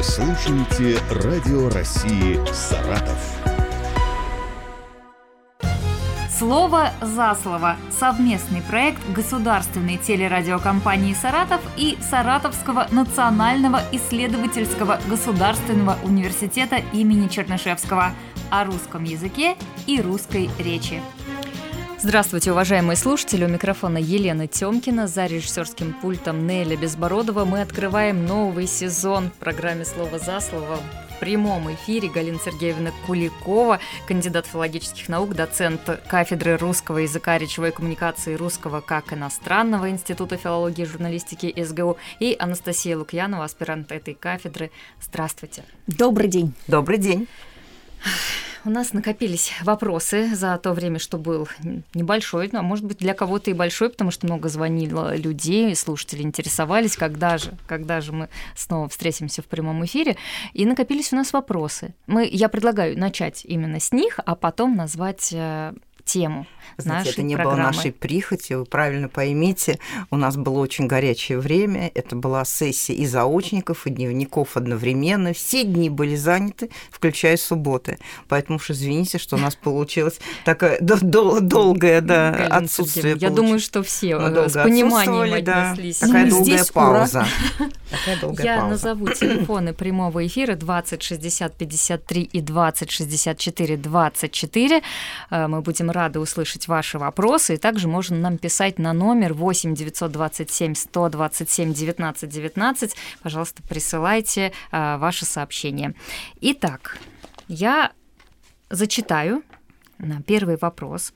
Вы слушаете Радио России «Саратов». Слово за слово. Совместный проект государственной телерадиокомпании «Саратов» и Саратовского национального исследовательского государственного университета имени Чернышевского о русском языке и русской речи. Здравствуйте, уважаемые слушатели. У микрофона Елена Тёмкина. За режиссерским пультом Неля Безбородова мы открываем новый сезон в программе «Слово за слово» в прямом эфире Галина Сергеевна Куликова, кандидат филологических наук, доцент кафедры русского языка, речевой коммуникации русского как иностранного Института филологии и журналистики СГУ, и Анастасия Лукьянова, аспирант этой кафедры. Здравствуйте. Добрый день. Добрый день у нас накопились вопросы за то время, что был небольшой, ну, а может быть для кого-то и большой, потому что много звонило людей, слушатели интересовались, когда же, когда же мы снова встретимся в прямом эфире. И накопились у нас вопросы. Мы, я предлагаю начать именно с них, а потом назвать э, тему Знаете, нашей это не программы. было нашей прихоти, вы правильно поймите. У нас было очень горячее время. Это была сессия и заочников, и дневников одновременно. Все дни были заняты, включая субботы. Поэтому уж извините, что у нас получилось такое долгое да, отсутствие. Я думаю, что все э, с пониманием да, отнеслись. Такая долгая пауза. Я назову телефоны прямого эфира 20 60 53 и 20 64 24. Мы будем рады услышать ваши вопросы. И также можно нам писать на номер 8 927 127 19 19. Пожалуйста, присылайте а, ваши сообщения. Итак, я зачитаю первый вопрос.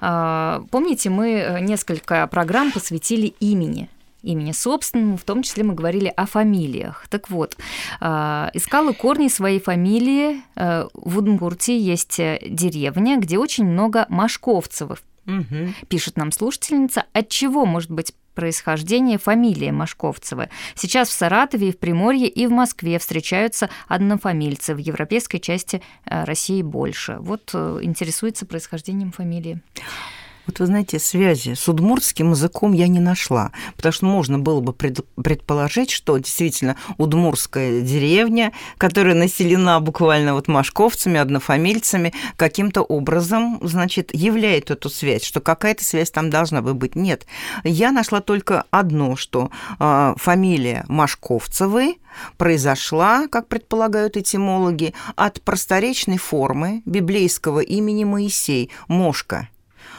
А, помните, мы несколько программ посвятили имени имени собственному, в том числе мы говорили о фамилиях. Так вот, а, искала корни своей фамилии. Э, в Удмуртии есть э, деревня, где очень много Машковцевых. Угу. Пишет нам слушательница, от чего может быть происхождение фамилии Машковцевы. Сейчас в Саратове и в Приморье и в Москве встречаются однофамильцы. В европейской части э, России больше. Вот интересуется происхождением фамилии. Вот вы знаете, связи с удмуртским языком я не нашла, потому что можно было бы предположить, что действительно удмуртская деревня, которая населена буквально вот машковцами, однофамильцами, каким-то образом, значит, являет эту связь, что какая-то связь там должна бы быть. Нет, я нашла только одно, что э, фамилия Машковцевы произошла, как предполагают этимологи, от просторечной формы библейского имени Моисей, Мошка.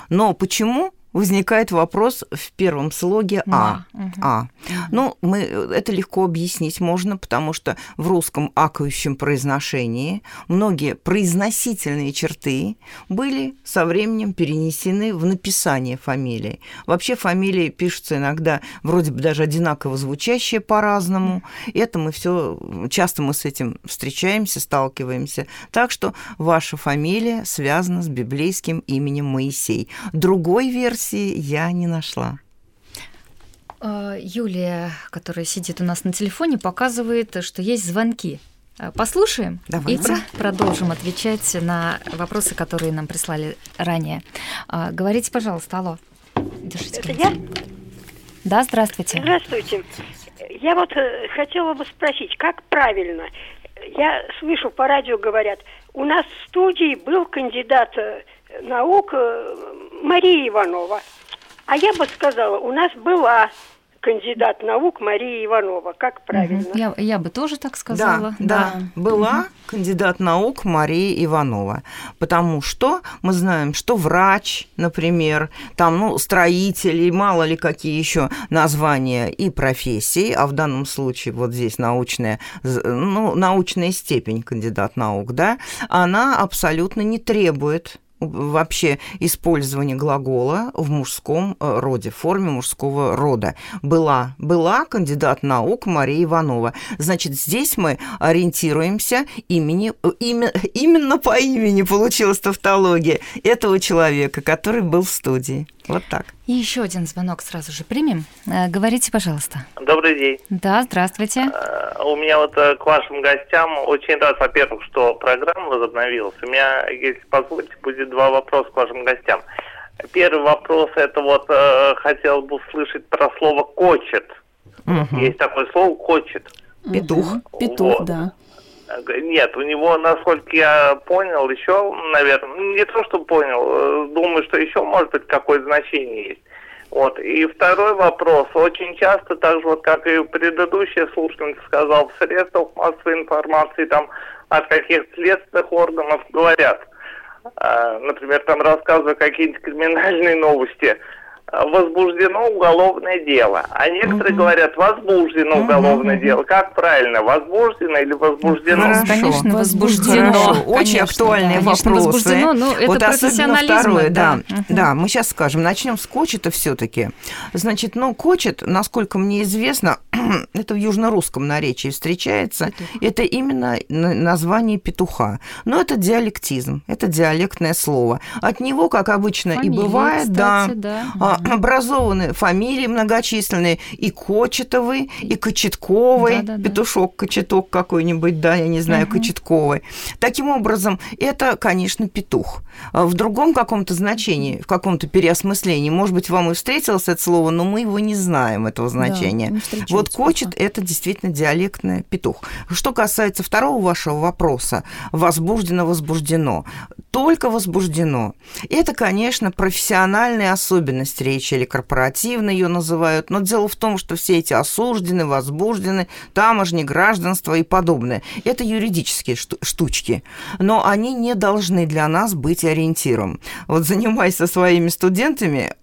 Но почему возникает вопрос в первом слоге А. Угу. А. Ну, мы, это легко объяснить можно, потому что в русском акающем произношении многие произносительные черты были со временем перенесены в написание фамилии. Вообще фамилии пишутся иногда вроде бы даже одинаково звучащие по-разному. Это мы все часто мы с этим встречаемся, сталкиваемся. Так что ваша фамилия связана с библейским именем Моисей. Другой версии версии я не нашла. А, Юлия, которая сидит у нас на телефоне, показывает, что есть звонки. А, послушаем Давайте. и про- продолжим отвечать на вопросы, которые нам прислали ранее. А, говорите, пожалуйста, алло. Держите. Это я? Да, здравствуйте. Здравствуйте. Я вот э, хотела бы спросить, как правильно? Я слышу, по радио говорят, у нас в студии был кандидат э, наук э, Мария Иванова. А я бы сказала, у нас была кандидат наук Мария Иванова. Как правильно? Я, я бы тоже так сказала. Да, да. да. была угу. кандидат наук Мария Иванова. Потому что мы знаем, что врач, например, там, ну, строитель и мало ли какие еще названия и профессии, а в данном случае вот здесь научная, ну, научная степень кандидат наук, да, она абсолютно не требует вообще использование глагола в мужском э, роде, в форме мужского рода. Была, была кандидат наук Мария Иванова. Значит, здесь мы ориентируемся имени, э, имя, именно по имени получилась тавтология этого человека, который был в студии. Вот так. И еще один звонок сразу же примем. Э, говорите, пожалуйста. Добрый день. Да, здравствуйте. Э, у меня вот э, к вашим гостям очень рад, во-первых, что программа возобновилась. У меня, если позволите, будет два вопроса к вашим гостям. Первый вопрос, это вот хотел бы услышать про слово «кочет». Угу. Есть такое слово «кочет». Петух. Угу. Петух, вот. да. Нет, у него, насколько я понял, еще, наверное, ну, не то, что понял, э, думаю, что еще может быть какое значение есть. Вот. И второй вопрос. Очень часто, так же вот, как и предыдущий слушатель сказал, в средствах массовой информации там от каких-то следственных органов говорят, э, например, там рассказывают какие-то криминальные новости – возбуждено уголовное дело. А некоторые угу. говорят, возбуждено уголовное дело. Как правильно, возбуждено или возбуждено? Хорошо. Конечно, возбуждено. Хорошо. Очень конечно, актуальные конечно, вопросы. возбуждено, но это вот профессионализм. Второе, да. Да. Угу. да, мы сейчас скажем. Начнем с кочета все-таки. Значит, ну, кочет, насколько мне известно, это в южно-русском наречии встречается. Петух. Это именно название петуха. Но это диалектизм, это диалектное слово. От него, как обычно Фамилия, и бывает, кстати, да, да образованы фамилии многочисленные, и Кочетовый, и Кочетковый, да, да, петушок, Кочеток какой-нибудь, да, я не знаю, угу. Кочетковый. Таким образом, это, конечно, петух. А в другом каком-то значении, в каком-то переосмыслении, может быть, вам и встретилось это слово, но мы его не знаем, этого значения. Да, вот Кочет – это действительно диалектный петух. Что касается второго вашего вопроса, возбуждено-возбуждено, только возбуждено. Это, конечно, профессиональная особенность речи или корпоративно ее называют, но дело в том, что все эти осуждены, возбуждены, таможни, гражданство и подобное. Это юридические штучки, но они не должны для нас быть ориентиром. Вот занимаясь со своими студентами,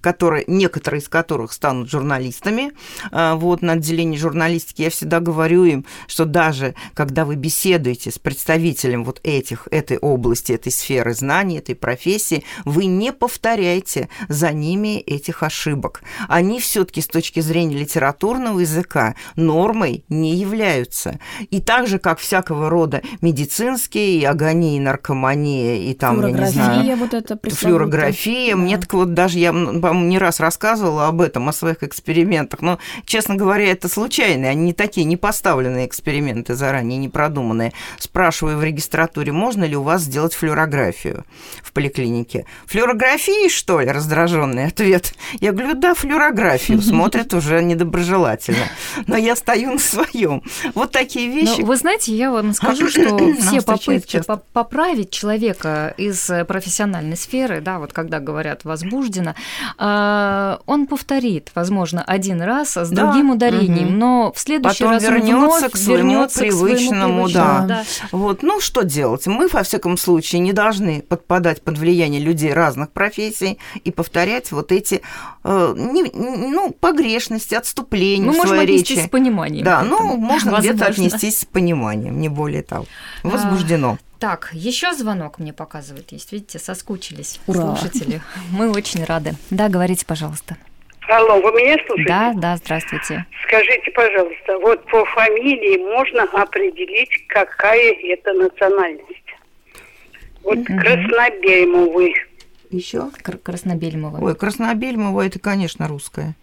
которые, некоторые из которых станут журналистами. А, вот на отделении журналистики я всегда говорю им, что даже когда вы беседуете с представителем вот этих, этой области, этой сферы знаний, этой профессии, вы не повторяйте за ними этих ошибок. Они все-таки с точки зрения литературного языка нормой не являются. И так же, как всякого рода медицинские, и агония, и наркомания, и там, я не знаю... вот это Флюорография. Да. Мне так вот даже, я по-моему, не раз рассказывала об этом, о своих экспериментах, но, честно говоря, это случайные, они не такие, не поставленные эксперименты заранее, не продуманные. Спрашиваю в регистратуре, можно ли у вас сделать флюорографию в поликлинике. Флюорографии, что ли, раздраженный ответ? Я говорю, да, флюорографию, смотрят уже недоброжелательно. Но я стою на своем. Вот такие вещи. Но вы знаете, я вам скажу, что все попытки поправить человека из профессиональной сферы, да, вот когда говорят возбуждено, а, он повторит, возможно, один раз с да. другим ударением, угу. но в следующий Потом раз вернется к своему вернется привычному, к своему да. да. Вот, ну что делать? Мы, во всяком случае, не должны подпадать под влияние людей разных профессий и повторять вот эти, э, не, ну, погрешности, отступления Мы в своей речи. отнестись с пониманием. Да, ну, можно где-то отнестись с пониманием, не более того. А, Возбуждено. Так, еще звонок мне показывают есть. Видите, соскучились Ура. слушатели. Мы очень рады. Да, говорите, пожалуйста. Алло, вы меня слушаете? Да, да, здравствуйте. Скажите, пожалуйста, вот по фамилии можно определить, какая это национальность? Вот угу. Краснобельмовый. Еще? Краснобельмова. Ой, Краснобельмова это, конечно, русская.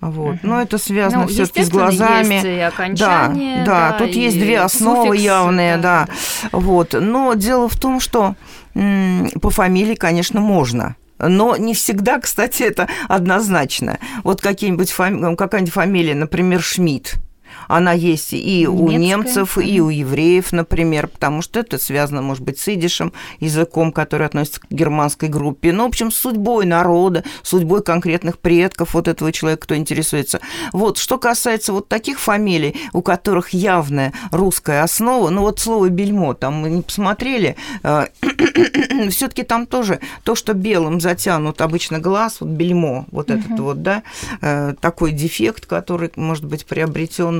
Вот. Угу. Но это связано ну, все-таки с глазами. Есть и окончание, да, да, да, тут есть две основы суффикс, явные, да, да. да. Вот. Но дело в том, что по фамилии, конечно, можно. Но не всегда, кстати, это однозначно. Вот какие-нибудь фами... какая-нибудь фамилия, например, Шмидт она есть и Немецкая. у немцев, и у евреев, например, потому что это связано, может быть, с идишем, языком, который относится к германской группе. Ну, в общем, с судьбой народа, судьбой конкретных предков вот этого человека, кто интересуется. Вот, что касается вот таких фамилий, у которых явная русская основа, ну, вот слово «бельмо», там мы не посмотрели, э, все таки там тоже то, что белым затянут обычно глаз, вот бельмо, вот угу. этот вот, да, э, такой дефект, который может быть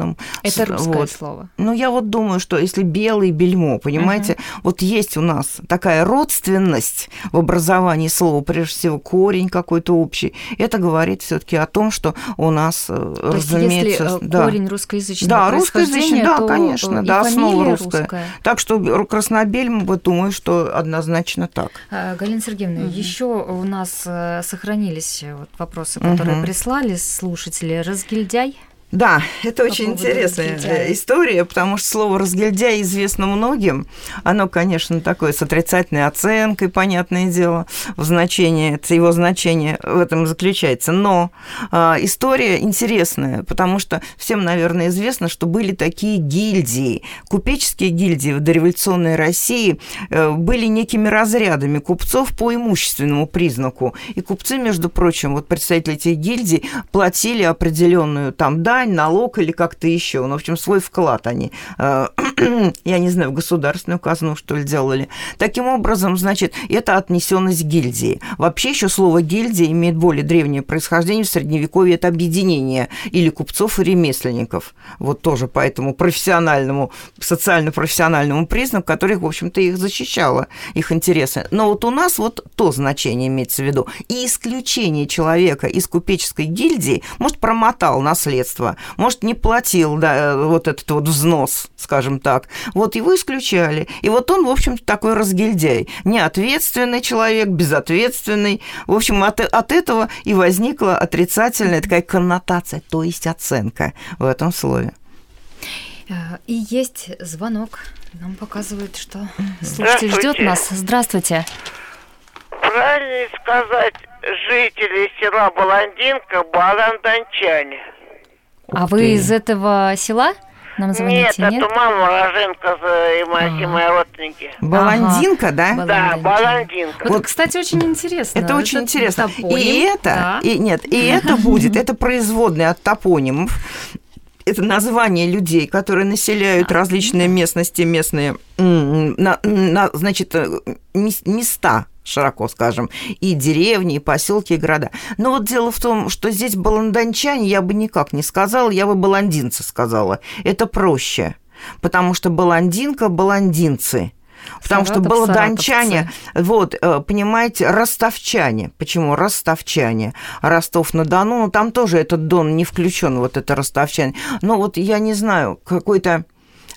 приобретенным это русское вот. слово. Ну, я вот думаю, что если белый бельмо, понимаете, угу. вот есть у нас такая родственность в образовании слова, прежде всего корень какой-то общий, это говорит все таки о том, что у нас, э, то разумеется... Есть, если да. корень русскоязычного Да, русскоязычный, да, конечно, да, основа русская. русская. Так что краснобельм, думаю, что однозначно так. А, Галина Сергеевна, угу. еще у нас э, сохранились вот вопросы, которые угу. прислали слушатели. Разгильдяй? Да, это очень интересная разгильдяя. история, потому что слово «разгильдяй» известно многим. Оно, конечно, такое с отрицательной оценкой, понятное дело, в значении, это его значение в этом заключается. Но э, история интересная, потому что всем, наверное, известно, что были такие гильдии. Купеческие гильдии в дореволюционной России э, были некими разрядами купцов по имущественному признаку. И купцы, между прочим, вот представители этих гильдий платили определенную там дань, дань, налог или как-то еще. Ну, в общем, свой вклад они, э, я не знаю, в государственную казну, что ли, делали. Таким образом, значит, это отнесенность гильдии. Вообще еще слово гильдия имеет более древнее происхождение. В Средневековье это объединение или купцов и ремесленников. Вот тоже по этому профессиональному, социально-профессиональному признаку, который, в общем-то, их защищало, их интересы. Но вот у нас вот то значение имеется в виду. И исключение человека из купеческой гильдии, может, промотал наследство, может, не платил да, вот этот вот взнос, скажем так. Вот его исключали. И вот он, в общем-то, такой разгильдяй. Неответственный человек, безответственный. В общем, от, от этого и возникла отрицательная такая коннотация, то есть оценка в этом слове. Э, и есть звонок. Нам показывает, что слушатель ждет нас. Здравствуйте. Правильно сказать жители села Баландинка баланданчане. А вы из этого села? Нам звоните, нет, нет? это мама Роженко и мои, мои родственники. Баландинка, ага. да? Да, Баландинка. Вот, кстати, очень интересно. Это очень это интересно. Топоним, и это, да. и нет, и это будет, это производные от топонимов. Это название людей, которые населяют различные местности, местные, на, на, значит, э, места широко скажем, и деревни, и поселки, и города. Но вот дело в том, что здесь баланданчане я бы никак не сказала, я бы баландинцы сказала. Это проще, потому что баландинка – баландинцы – Потому Саратов, что баланданчане, вот, э, понимаете, ростовчане. Почему ростовчане? Ростов-на-Дону, ну, там тоже этот Дон не включен, вот это ростовчане. Но вот я не знаю, какой-то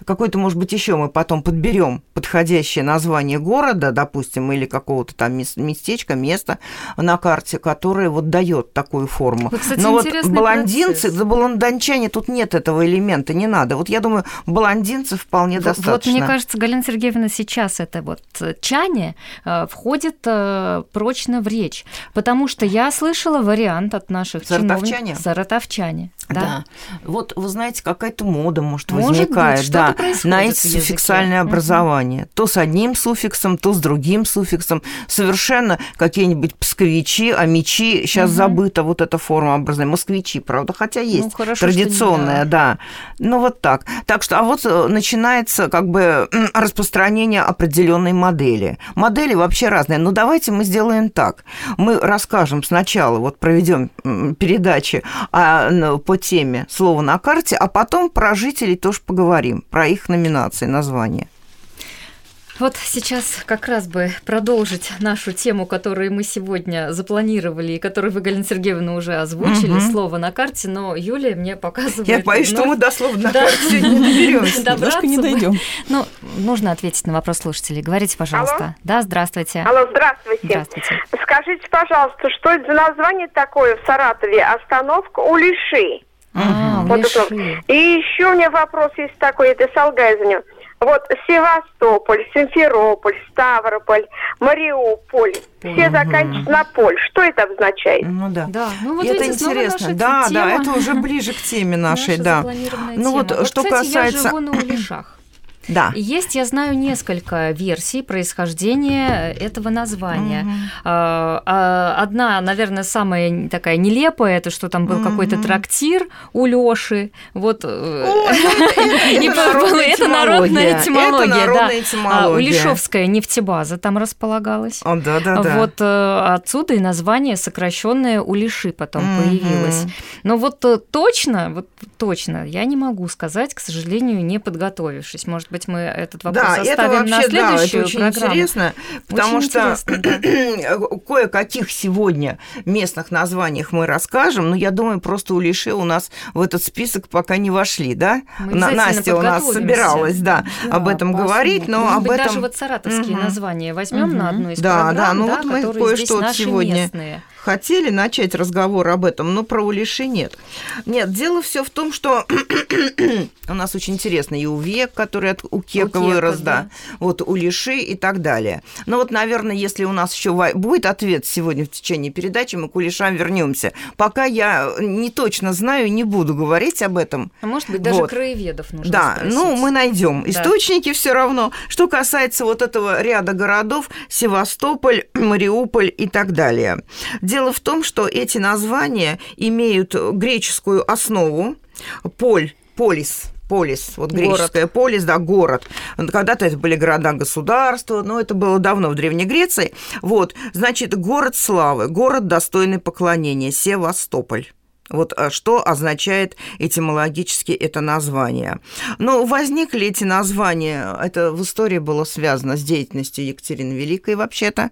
какой-то, может быть, еще мы потом подберем подходящее название города, допустим, или какого-то там местечка, места на карте, которое вот дает такую форму. Вот, кстати, Но вот баландинцы, за баланданчане тут нет этого элемента, не надо. Вот я думаю, баландинцы вполне вот, достаточно. Вот мне кажется, Галина Сергеевна сейчас это вот э, чане э, входит э, прочно в речь, потому что я слышала вариант от наших Саратовчане? чиновников. Саратовчане. Да. да. Вот вы знаете, какая-то мода может, может возникает, быть, да, на эти суффиксальное образование. Угу. То с одним суффиксом, то с другим суффиксом. Совершенно какие-нибудь псковичи, амичи, сейчас угу. забыта вот эта форма образования. Москвичи, правда, хотя ну, есть ну, хорошо, традиционная, да. Ну вот так. Так что, а вот э, начинается как бы распространение определенной модели. Модели вообще разные. Но давайте мы сделаем так. Мы расскажем сначала, вот проведем передачи о, по теме «Слово на карте», а потом про жителей тоже поговорим, про их номинации, названия. Вот сейчас как раз бы продолжить нашу тему, которую мы сегодня запланировали и которую вы, Галина Сергеевна, уже озвучили, угу. слово на карте, но Юлия мне показывает... Я боюсь, вновь... что мы до слова на карте не доберемся. Немножко не дойдем. Ну, нужно ответить на вопрос слушателей. Говорите, пожалуйста. Алло? Да, здравствуйте. Алло, здравствуйте. Здравствуйте. Скажите, пожалуйста, что это за название такое в Саратове? Остановка Улиши. А, вот Улиши. И еще у меня вопрос есть такой, это Салгайзаню. Вот Севастополь, Симферополь, Ставрополь, Мариуполь, все заканчиваются на поль. Что это обозначает? Ну да. да. Ну, вот это видите, интересно. Да, тема. да, это уже ближе к теме нашей, Наша да. Ну вот, вот что кстати, касается... я живу на. Да. Есть, я знаю, несколько версий происхождения этого названия. Угу. Одна, наверное, самая такая нелепая, это что там был угу. какой-то трактир у Лёши. Вот. Э, это народная этимология. А, Улишовская нефтебаза там располагалась. Да, да, да. Вот э, отсюда и название сокращенное Улиши потом появилось. Но вот э, точно, вот точно, я не могу сказать, к сожалению, не подготовившись. Может быть, мы этот вопрос да, оставим это вообще, на следующую да, это очень программу. интересно, потому очень что да. кое-каких сегодня местных названиях мы расскажем, но я думаю, просто у Лиши у нас в этот список пока не вошли, да? Настя у нас собиралась, да, да об этом говорить, но Может об быть, этом... даже вот саратовские угу. названия возьмем угу. на одну из да, программ, да, ну да, вот мы кое-что сегодня... местные хотели начать разговор об этом, но про улиши нет. Нет, дело все в том, что у нас очень интересно и увек, который от укека вырос, да. да, вот улиши и так далее. Но вот, наверное, если у нас еще будет ответ сегодня в течение передачи, мы к улишам вернемся. Пока я не точно знаю, не буду говорить об этом. А может быть, даже вот. краеведов нужно Да, спросить. ну, мы найдем. Источники да. все равно. Что касается вот этого ряда городов, Севастополь, Мариуполь и так далее. Дело в том, что эти названия имеют греческую основу. Поль, полис, полис, вот греческое город. полис, да, город. Когда-то это были города-государства, но это было давно в Древней Греции. Вот, значит, город славы, город достойный поклонения, Севастополь. Вот а, что означает этимологически это название. Ну, возникли эти названия, это в истории было связано с деятельностью Екатерины Великой вообще-то,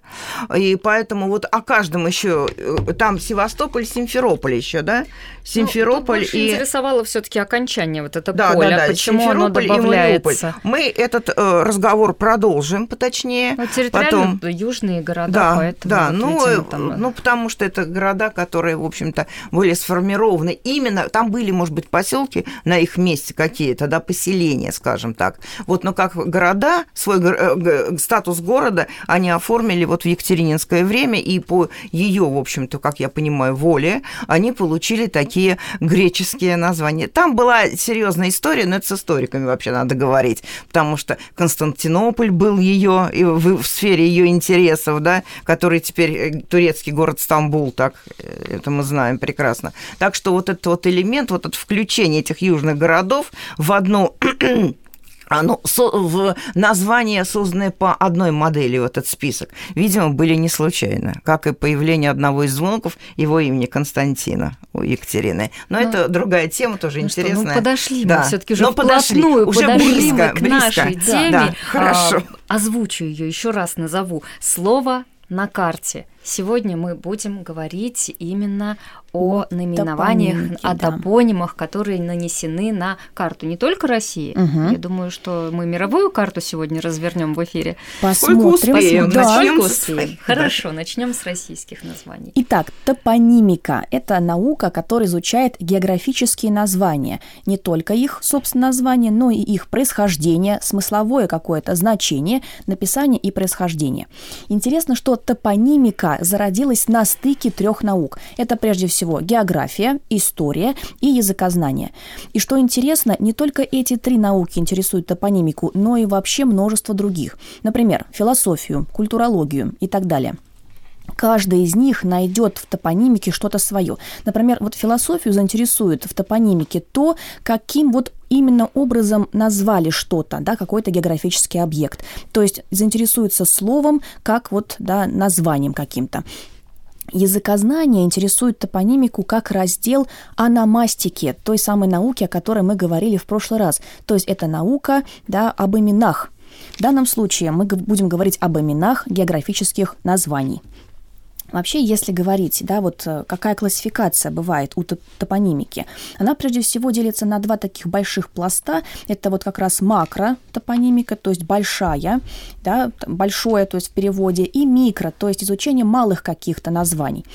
и поэтому вот о каждом еще, э, там Севастополь, Симферополь еще, да? Симферополь ну, и... интересовало все таки окончание вот это да, поле, да, да. почему оно добавляется? Мы этот э, разговор продолжим, поточнее. Ну, территориально потом... южные города, да, поэтому... Да, вот, ну, видимо, там... ну, потому что это города, которые, в общем-то, были сформированы сформированы именно, там были, может быть, поселки на их месте какие-то, да, поселения, скажем так. Вот, но как города, свой э, статус города они оформили вот в Екатерининское время, и по ее, в общем-то, как я понимаю, воле, они получили такие греческие названия. Там была серьезная история, но это с историками вообще надо говорить, потому что Константинополь был ее в, в сфере ее интересов, да, который теперь э, турецкий город Стамбул, так э, это мы знаем прекрасно. Так что вот этот вот элемент, вот это включение этих южных городов в одну оно в название, созданное по одной модели, в этот список, видимо, были не случайно, как и появление одного из звонков его имени Константина у Екатерины. Но ну, это другая тема, тоже ну интересная. Что, ну, подошли да. мы все-таки уже Но подошли, уже подошли близко, к близко. нашей теме. Да, да, хорошо. А, озвучу ее еще раз назову. Слово на карте. Сегодня мы будем говорить именно о наименованиях, о да. топонимах, которые нанесены на карту не только России. Угу. Я думаю, что мы мировую карту сегодня развернем в эфире. Посмотрим. Успеем. Да. Начнем успеем. Хорошо, да. начнем с российских названий. Итак, топонимика – это наука, которая изучает географические названия. Не только их, собственно, названия, но и их происхождение, смысловое какое-то значение, написание и происхождение. Интересно, что топонимика зародилась на стыке трех наук. Это прежде всего география, история и языкознание. И что интересно, не только эти три науки интересуют топонимику, но и вообще множество других. Например, философию, культурологию и так далее каждый из них найдет в топонимике что-то свое. Например, вот философию заинтересует в топонимике то, каким вот именно образом назвали что-то, да, какой-то географический объект. То есть заинтересуется словом, как вот, да, названием каким-то. Языкознание интересует топонимику как раздел аномастики, той самой науки, о которой мы говорили в прошлый раз. То есть это наука да, об именах. В данном случае мы будем говорить об именах географических названий. Вообще, если говорить, да, вот э, какая классификация бывает у топонимики, она прежде всего делится на два таких больших пласта. Это вот как раз макро топонимика, то есть большая, да, большое, то есть в переводе, и микро, то есть изучение малых каких-то названий.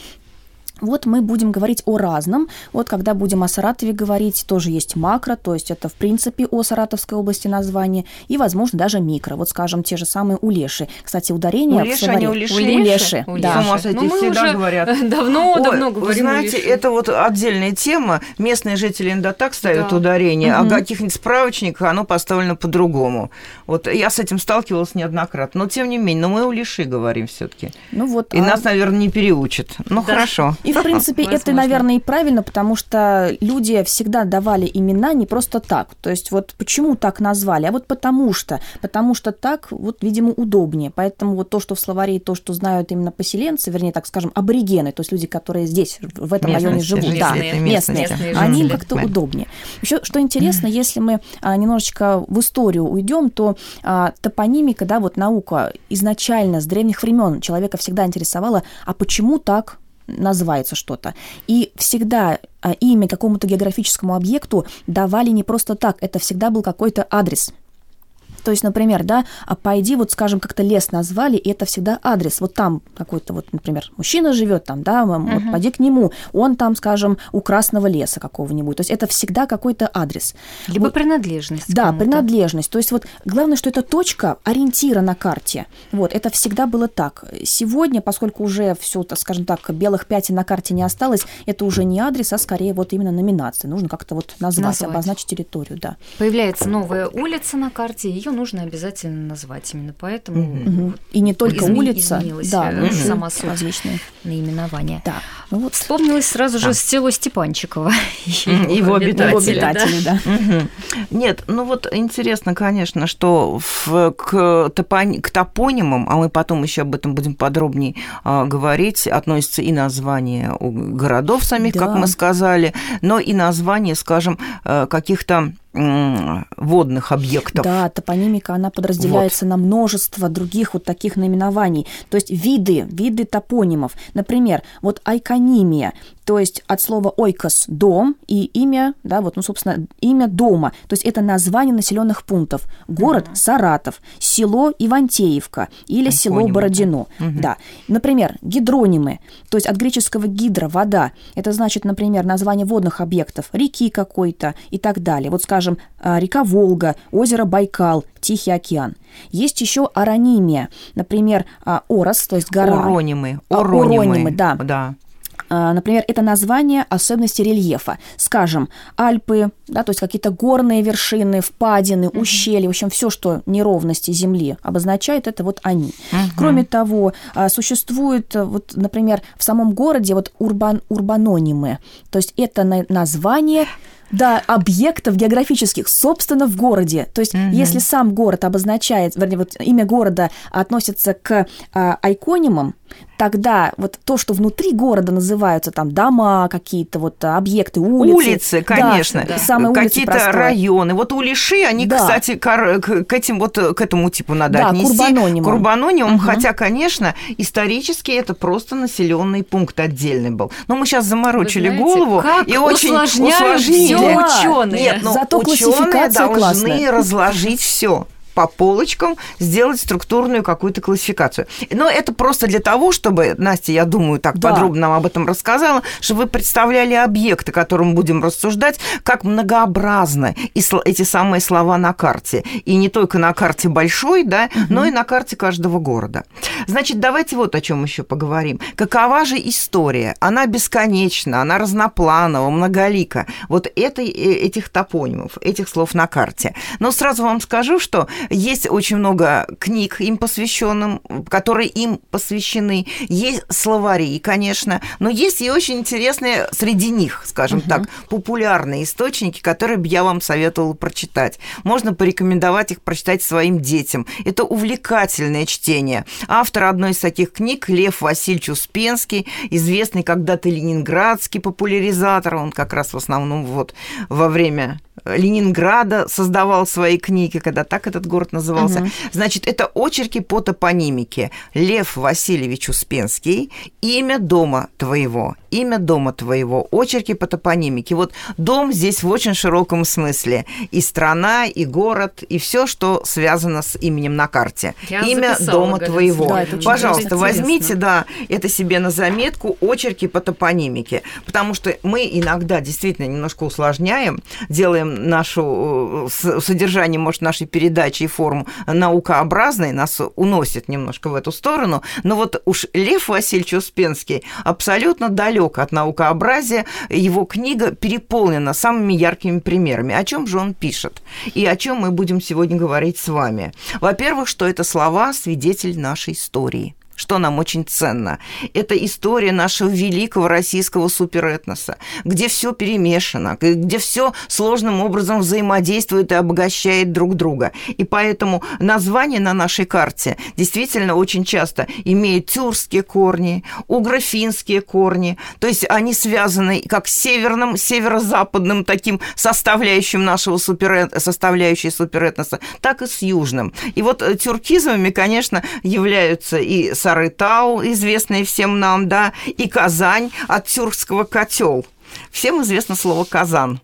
Вот мы будем говорить о разном. Вот когда будем о Саратове говорить, тоже есть макро, то есть это в принципе о Саратовской области название, и, возможно, даже микро. Вот, скажем, те же самые улеши. Кстати, ударение улеши, в словаре... Улеши, улеши. улеши. Да. С ума сойти, ну, всегда уже говорят. Давно-давно говорим Вы знаете, улеши. это вот отдельная тема. Местные жители иногда так ставят да. ударение, угу. а каких-нибудь справочниках оно поставлено по-другому. Вот я с этим сталкивалась неоднократно. Но, тем не менее, но мы улеши говорим все таки Ну вот. И а... нас, наверное, не переучат. Ну, да. хорошо. И, в принципе, это, наверное, и правильно, потому что люди всегда давали имена не просто так. То есть вот почему так назвали? А вот потому что. Потому что так, вот, видимо, удобнее. Поэтому вот то, что в словаре, то, что знают именно поселенцы, вернее, так скажем, аборигены, то есть люди, которые здесь, в этом местные, районе живут, да, местные, местные они им как-то удобнее. Еще что интересно, если мы а, немножечко в историю уйдем, то а, топонимика, да, вот наука изначально с древних времен человека всегда интересовала, а почему так называется что-то. И всегда а, имя какому-то географическому объекту давали не просто так, это всегда был какой-то адрес. То есть, например, да, а пойди, вот, скажем, как-то лес назвали, и это всегда адрес. Вот там какой-то вот, например, мужчина живет там, да, uh-huh. вот пойди к нему, он там, скажем, у красного леса какого-нибудь. То есть это всегда какой-то адрес. Либо вот, принадлежность. Да, принадлежность. То есть вот главное, что это точка ориентира на карте. Вот, это всегда было так. Сегодня, поскольку уже все, скажем так, белых пятен на карте не осталось, это уже не адрес, а скорее вот именно номинация. Нужно как-то вот назвать, назвать. обозначить территорию, да. Появляется новая улица на карте, ее нужно обязательно назвать. Именно поэтому угу. и не только изме- улица, да, угу. сама суть различные наименования. Да. Ну вот вспомнилось сразу же село Степанчиково. Его обитатели, да. Нет, ну вот интересно, конечно, что к топонимам, а мы потом еще об этом будем подробнее а, говорить, относится и название городов самих, как мы сказали, но и название, скажем, э, каких-то водных объектов. Да, топонимика, она подразделяется вот. на множество других вот таких наименований. То есть виды, виды топонимов. Например, вот айконимия, то есть от слова ойкос – дом, и имя, да, вот, ну, собственно, имя дома. То есть это название населенных пунктов. Город угу. Саратов, село Ивантеевка или Айконимы, село Бородино. Угу. Да. Например, гидронимы, то есть от греческого гидро – вода. Это значит, например, название водных объектов, реки какой-то и так далее. Вот, скажем, скажем, а, река Волга, озеро Байкал, Тихий океан. Есть еще аронимия, например, а, Орос, то есть гора. Уронимы. Уронимы, Уронимы да. да. А, например, это название особенности рельефа. Скажем, Альпы, да, то есть какие-то горные вершины, впадины, ущелья, в общем, все, что неровности Земли обозначает, это вот они. Uh-huh. Кроме того, существует, вот, например, в самом городе вот урбан, урбанонимы, то есть это название да, объектов географических, собственно, в городе. То есть, угу. если сам город обозначает, вернее, вот имя города относится к а, айконимам, тогда вот то, что внутри города называются там дома, какие-то вот объекты, улицы. Улицы, конечно. Да, да. Какие-то районы. Вот улиши, они, да. кстати, к, к этим вот к этому типу надо да, отнести. Курбанонимам. Курбанонимам, угу. хотя, конечно, исторически это просто населенный пункт отдельный был. Но мы сейчас заморочили знаете, голову и очень усложнили. Все ученые. Нет, но Зато ученые должны классная. разложить все по полочкам сделать структурную какую-то классификацию. Но это просто для того, чтобы, Настя, я думаю, так да. подробно нам об этом рассказала, чтобы вы представляли объекты, которым будем рассуждать, как многообразны эти самые слова на карте. И не только на карте большой, да, угу. но и на карте каждого города. Значит, давайте вот о чем еще поговорим. Какова же история? Она бесконечна, она разнопланова, многолика. Вот это, э, этих топонимов, этих слов на карте. Но сразу вам скажу, что есть очень много книг им посвященным, которые им посвящены. Есть словари, конечно, но есть и очень интересные среди них, скажем угу. так, популярные источники, которые бы я вам советовала прочитать. Можно порекомендовать их прочитать своим детям. Это увлекательное чтение. Автор одной из таких книг Лев Васильевич Успенский, известный когда-то ленинградский популяризатор, он как раз в основном вот во время Ленинграда создавал свои книги, когда так этот город назывался. Угу. Значит, это очерки по топонимике. Лев Васильевич Успенский, имя дома твоего, имя дома твоего, очерки по топонимике. Вот дом здесь в очень широком смысле. И страна, и город, и все, что связано с именем на карте. Я имя записала, дома Галина. твоего. Да, Пожалуйста, возьмите, да, это себе на заметку, очерки по топонимике. Потому что мы иногда действительно немножко усложняем, делаем нашу э, содержание, может, нашей передачи и форму наукообразной, нас уносит немножко в эту сторону, но вот уж Лев Васильевич Успенский абсолютно далек от наукообразия, его книга переполнена самыми яркими примерами. О чем же он пишет? И о чем мы будем сегодня говорить с вами? Во-первых, что это слова свидетель нашей истории что нам очень ценно. Это история нашего великого российского суперэтноса, где все перемешано, где все сложным образом взаимодействует и обогащает друг друга. И поэтому название на нашей карте действительно очень часто имеет тюркские корни, угрофинские корни, то есть они связаны как с северным, северо-западным таким составляющим нашего суперэт... составляющей суперэтноса, так и с южным. И вот э, тюркизмами, конечно, являются и Сарытау, известный всем нам, да, и Казань от тюркского котел. Всем известно слово «казан».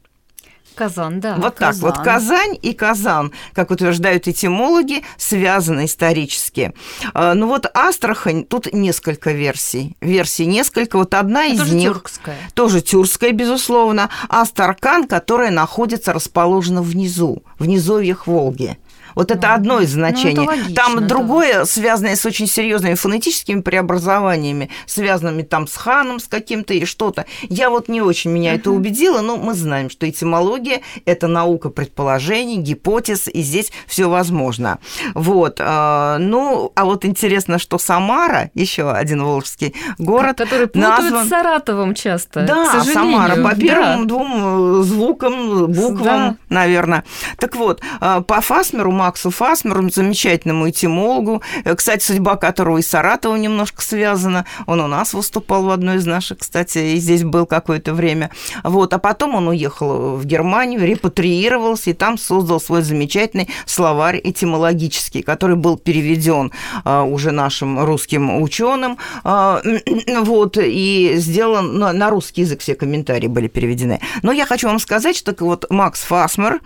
Казан, да. Вот Казан. так вот. Казань и Казан, как утверждают этимологи, связаны исторически. А, ну вот Астрахань, тут несколько версий. Версий несколько. Вот одна Это из тоже них... тюркская. Тоже тюркская, безусловно. Астаркан, которая находится, расположена внизу, в низовьях Волги. Вот это ну, одно из значений. Ну, логично, там другое, да. связанное с очень серьезными фонетическими преобразованиями, связанными там с ханом, с каким-то и что-то. Я вот не очень меня uh-huh. это убедила, но мы знаем, что этимология – это наука предположений, гипотез, и здесь все возможно. Вот. А, ну, а вот интересно, что Самара, еще один волжский город, который путают назван... с Саратовым часто. Да, Самара по первым да. двум э, звукам, буквам, да. наверное. Так вот, а, по Фасмеру Максу Фасмеру, замечательному этимологу, э, кстати, судьба которого и Саратова немножко связана. Он у нас выступал в одной из наших, кстати, и здесь был какое-то время. Вот. А потом он уехал в Германию, репатриировался, и там создал свой замечательный словарь этимологический, который был переведен а, уже нашим русским ученым. А, вот, и сделан на, на русский язык все комментарии были переведены. Но я хочу вам сказать, что вот Макс Фасмер,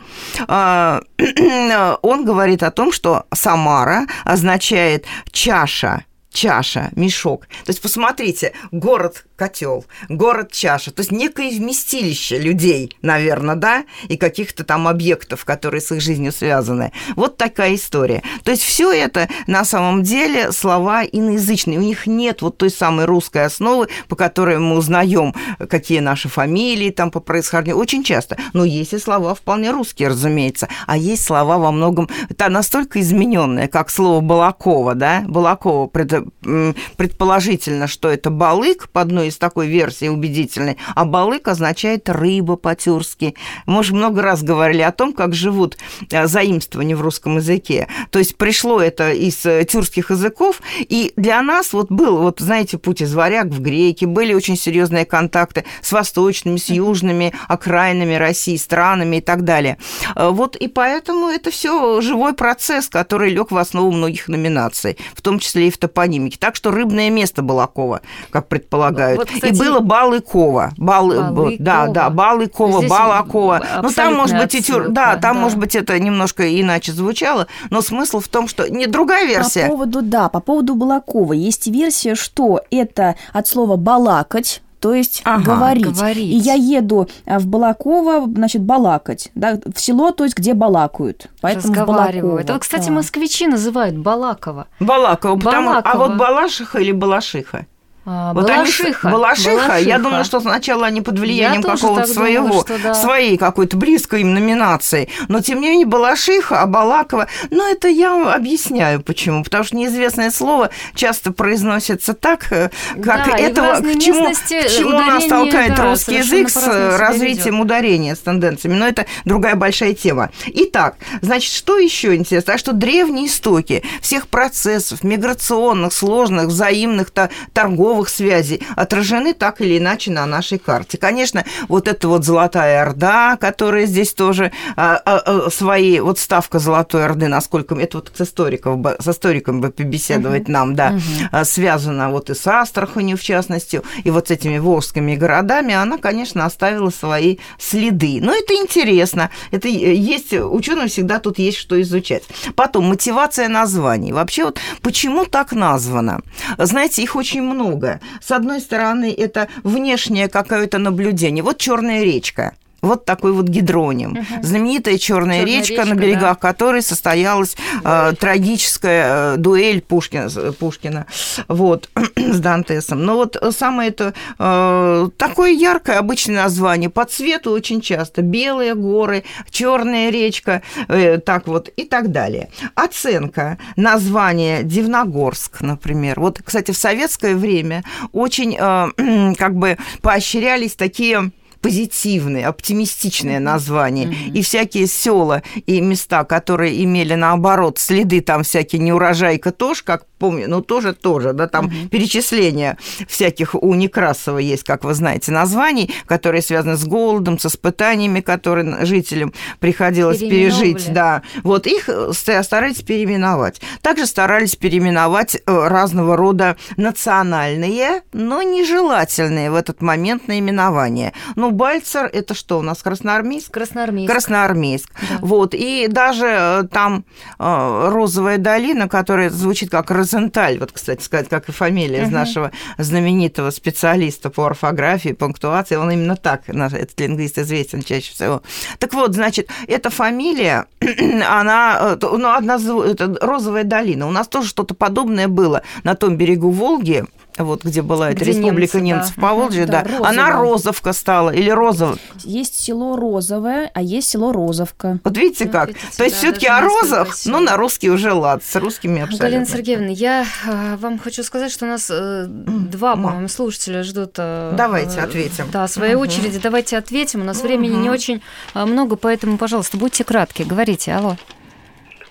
а, он говорит о том, что Самара означает чаша чаша, мешок. То есть посмотрите, город котел, город чаша, то есть некое вместилище людей, наверное, да, и каких-то там объектов, которые с их жизнью связаны. Вот такая история. То есть все это на самом деле слова иноязычные. У них нет вот той самой русской основы, по которой мы узнаем, какие наши фамилии там по происхождению. Очень часто. Но есть и слова вполне русские, разумеется. А есть слова во многом это настолько измененные, как слово Балакова, да, Балакова предположительно, что это балык по одной из такой версии убедительной, а балык означает рыба по-тюркски. Мы уже много раз говорили о том, как живут э, заимствования в русском языке. То есть пришло это из э, тюркских языков, и для нас вот был, вот знаете, путь из варяг в греки, были очень серьезные контакты с восточными, с южными окраинами России, странами и так далее. Э, вот и поэтому это все живой процесс, который лег в основу многих номинаций, в том числе и в топонимике. Так что рыбное место Балакова, как предполагают. Вот, кстати, и было Балыкова. Бал... Балыкова. Да, да, Балыкова, Здесь Балакова. Ну, там, может быть, и тюр... да, там, да. может быть, это немножко иначе звучало, но смысл в том, что не другая версия. По поводу, да, по поводу Балакова. Есть версия, что это от слова «балакать», то есть ага, говорить. говорить. И я еду э, в Балаково, значит, балакать, да, в село, то есть где балакают. Поэтому Разговаривают. Это, кстати, да. москвичи называют Балаково. Балаково, потому, Балаково. а вот Балашиха или Балашиха? А, вот Балашиха. Они, Балашиха. Балашиха. Я думаю, что сначала они под влиянием какого-то своего, думала, что, да. своей какой-то близкой им номинации. Но тем не менее Балашиха, а Балакова, ну это я объясняю почему. Потому что неизвестное слово часто произносится так, э, как да, этого, к чему, к чему нас толкает да, русский язык с развитием ведет. ударения, с тенденциями. Но это другая большая тема. Итак, значит, что еще интересно? А что древние истоки всех процессов, миграционных, сложных, взаимных, торговых, новых связей отражены так или иначе на нашей карте. Конечно, вот эта вот Золотая Орда, которая здесь тоже а, а, а, свои, вот ставка Золотой Орды, насколько это вот с, историков, с историком бы побеседовать uh-huh. нам, да, uh-huh. связана вот и с Астраханью, в частности, и вот с этими волжскими городами, она, конечно, оставила свои следы. Но это интересно. Это есть, ученым всегда тут есть что изучать. Потом, мотивация названий. Вообще вот почему так названо? Знаете, их очень много много. С одной стороны, это внешнее какое-то наблюдение. Вот черная речка вот такой вот гидроним. Угу. Знаменитая черная речка, речка, на берегах да. которой состоялась э, трагическая э, дуэль Пушкина, Пушкина вот, с Дантесом. Но вот самое это э, такое яркое обычное название по цвету очень часто. Белые горы, черная речка, э, так вот и так далее. Оценка названия Дивногорск, например. Вот, кстати, в советское время очень э, как бы поощрялись такие позитивные, оптимистичные названия. Mm-hmm. И всякие села и места, которые имели наоборот следы там всякие неурожайка тоже, как помню, ну тоже тоже, да, там угу. перечисление всяких у Некрасова есть, как вы знаете, названий, которые связаны с голодом, с испытаниями, которые жителям приходилось пережить, да. Вот их э, старались переименовать. Также старались переименовать э, разного рода национальные, но нежелательные в этот момент наименования. Ну, Бальцер – это что у нас, Красноармейск? Красноармейск. Красноармейск. Да. Вот, и даже э, там Розовая долина, которая звучит как Розенталь, вот, кстати сказать, как и фамилия угу. нашего знаменитого специалиста по орфографии, пунктуации, он именно так, наш, этот лингвист известен чаще всего. Так вот, значит, эта фамилия, она, э, ну, одна, это Розовая долина. У нас тоже что-то подобное было на том берегу Волги, вот где была эта республика немцы, немцев да. Поволжья, да, да. она Розовка стала или Розов. Есть село Розовое, а есть село Розовка. Вот видите ну, как? Видите, То есть да, все-таки о розах, но на русский уже лад, с русскими абсолютно. Галина Сергеевна, я э, вам хочу сказать, что у нас э, два, по-моему, слушателя ждут. Э, Давайте ответим. Да, в своей угу. очереди давайте ответим. У нас угу. времени не очень много, поэтому, пожалуйста, будьте кратки. Говорите, алло.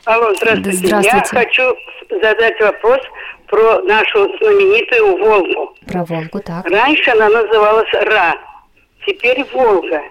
Алло, здравствуйте. здравствуйте. Я хочу задать вопрос про нашу знаменитую Волгу. Про Волгу, так. Раньше она называлась Ра, теперь Волга.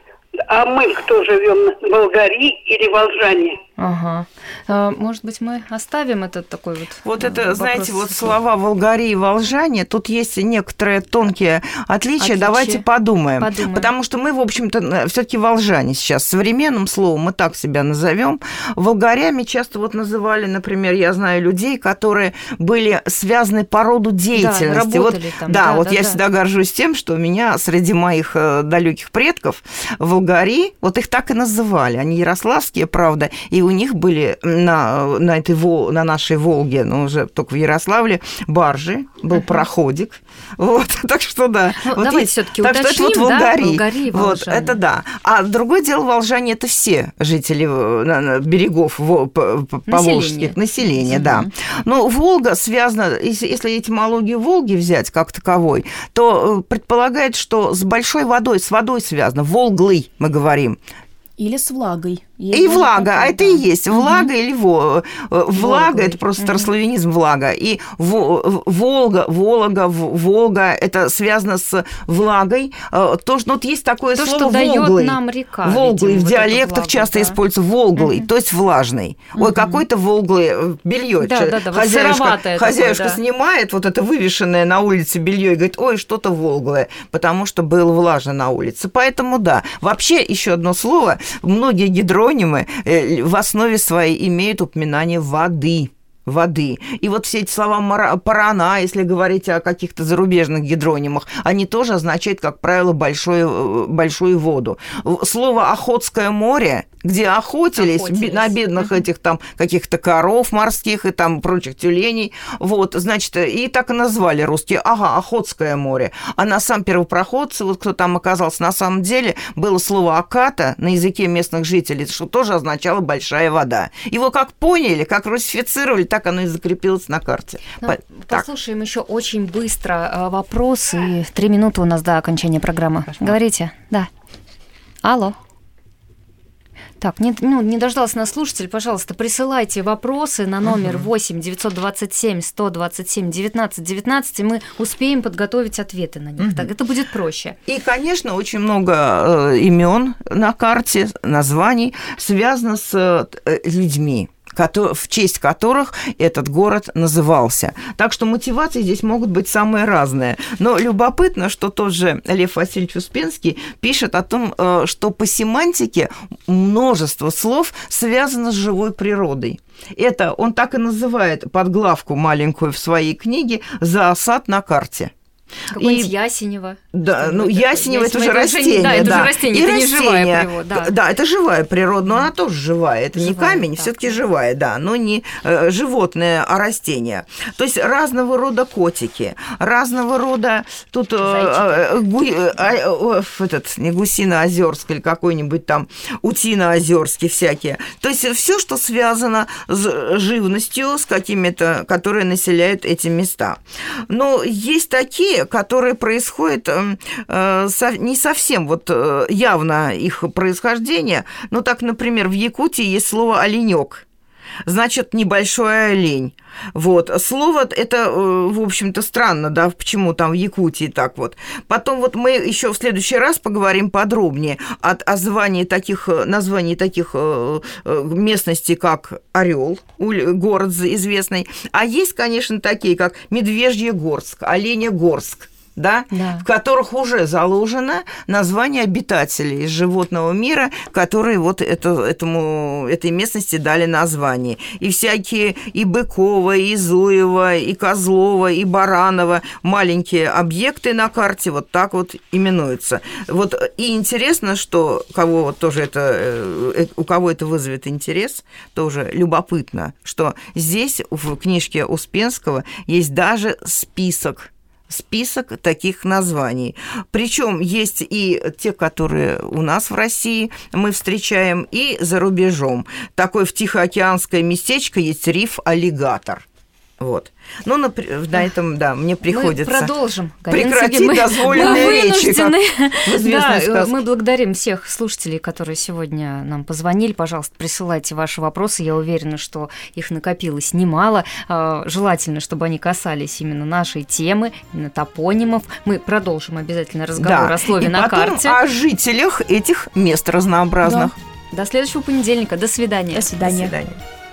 А мы кто живем, болгари или волжане? Ага. А, может быть, мы оставим этот такой вот. Вот это, вопрос. знаете, вот слова волгари и волжане, тут есть некоторые тонкие отличия. Отличия. Давайте подумаем. подумаем. Потому что мы, в общем-то, все-таки волжане сейчас. Современным словом мы так себя назовем. Волгарями часто вот называли, например, я знаю людей, которые были связаны по роду деятельности. Да, вот, там. Да, да вот да, я да. всегда горжусь тем, что у меня среди моих э, далеких предков волгари, вот их так и называли. Они ярославские, правда, и у них были на, на, этой, на нашей Волге, ну, уже только в Ярославле, баржи, был uh-huh. проходик. Вот, так что да. Ну, вот давайте все-таки Так уточним, что это вот Волгари. Да? Волгари вот, это да. А другое дело, волжане это все жители э, берегов поволжских, населения, да. Но Волга связана, если, если этимологию Волги взять как таковой, то э, предполагает, что с большой водой, с водой связано. Волглый, мы говорим. Или с влагой. Есть и влага, а это и есть влага угу. или во, э, влага, это просто старославянизм влага, и Волга, Волга, Волга, это связано с влагой. Э, то, что ну, вот есть такое то, слово что дает нам река. Волглый, в диалектах влагу, часто да. используется волглый, угу. то есть влажный. Ой, какой-то волглый э, белье. Да, да, да, хозяюшка, хозяюшка такое, да. снимает вот это вывешенное на улице белье и говорит, ой, что-то волглое, потому что было влажно на улице. Поэтому да. Вообще еще одно слово, многие гидро гидронимы э, в основе своей имеют упоминание воды воды. И вот все эти слова парана, если говорить о каких-то зарубежных гидронимах, они тоже означают, как правило, большое, э, большую воду. Слово «охотское море» где охотились, охотились. на бедных этих там каких-то коров морских и там прочих тюленей. Вот, значит, и так и назвали русские. Ага, Охотское море. А на сам первопроходцы, вот кто там оказался, на самом деле было слово «аката» на языке местных жителей, что тоже означало «большая вода». Его как поняли, как русифицировали, так оно и закрепилось на карте. Ну, По- послушаем еще очень быстро э, вопросы. Три минуты у нас до окончания программы. Хорошо. Говорите. Да. Алло. Так, не, ну, не дождался нас слушатель, пожалуйста, присылайте вопросы на номер 8 927 127 19 19, и мы успеем подготовить ответы на них. Так это будет проще. И, конечно, очень много э, имен на карте, названий связано с э, людьми в честь которых этот город назывался. Так что мотивации здесь могут быть самые разные. Но любопытно, что тот же Лев Васильевич Успенский пишет о том, э, что по семантике множество слов связано с живой природой. Это он так и называет подглавку маленькую в своей книге «За осад на карте». Какое-нибудь и... ясенево. Да, ну ясенево это уже растение. Да, это да. уже растение, и это растение, не живая природа. Да. да, это живая природа, но она тоже живая. Это живая, не камень, все-таки живая, да, но не э, животное, а растение. То есть разного рода котики, разного рода тут э, э, гу, э, э, этот не гусино-озерск или какой-нибудь там утино-озерский всякие. То есть все, что связано с живностью, с какими-то, которые населяют эти места. Но есть такие, которые происходят эм, э, не совсем вот э, явно их происхождение. Ну, так, например, в Якутии есть слово «оленек». Значит небольшой олень. Вот. Слово это, э, в общем-то, странно, да, почему там в Якутии так вот. Потом вот мы еще в следующий раз поговорим подробнее о, о звании таких, э, названии таких э, местностей, как Орел, город известный. А есть, конечно, такие, как Медвежьегорск, Оленегорск да, да. в которых уже заложено название обитателей животного мира, которые вот это, этому, этой местности дали название. И всякие и Быкова, и Зуева, и Козлова, и Баранова, маленькие объекты на карте вот так вот именуются. Вот и интересно, что кого вот тоже это, э, э, у кого это вызовет интерес, тоже любопытно, что здесь в книжке Успенского есть даже список список таких названий. Причем есть и те, которые у нас в России мы встречаем, и за рубежом. Такое в Тихоокеанское местечко есть риф «Аллигатор». Вот. Ну, на, на этом, да, мне приходится мы продолжим. прекратить мы, дозволенные мы речи. да, сказке. мы благодарим всех слушателей, которые сегодня нам позвонили. Пожалуйста, присылайте ваши вопросы. Я уверена, что их накопилось немало. А, желательно, чтобы они касались именно нашей темы, именно топонимов. Мы продолжим обязательно разговор да. о слове И на потом карте. о жителях этих мест разнообразных. Да. До следующего понедельника. До свидания. До свидания. До свидания.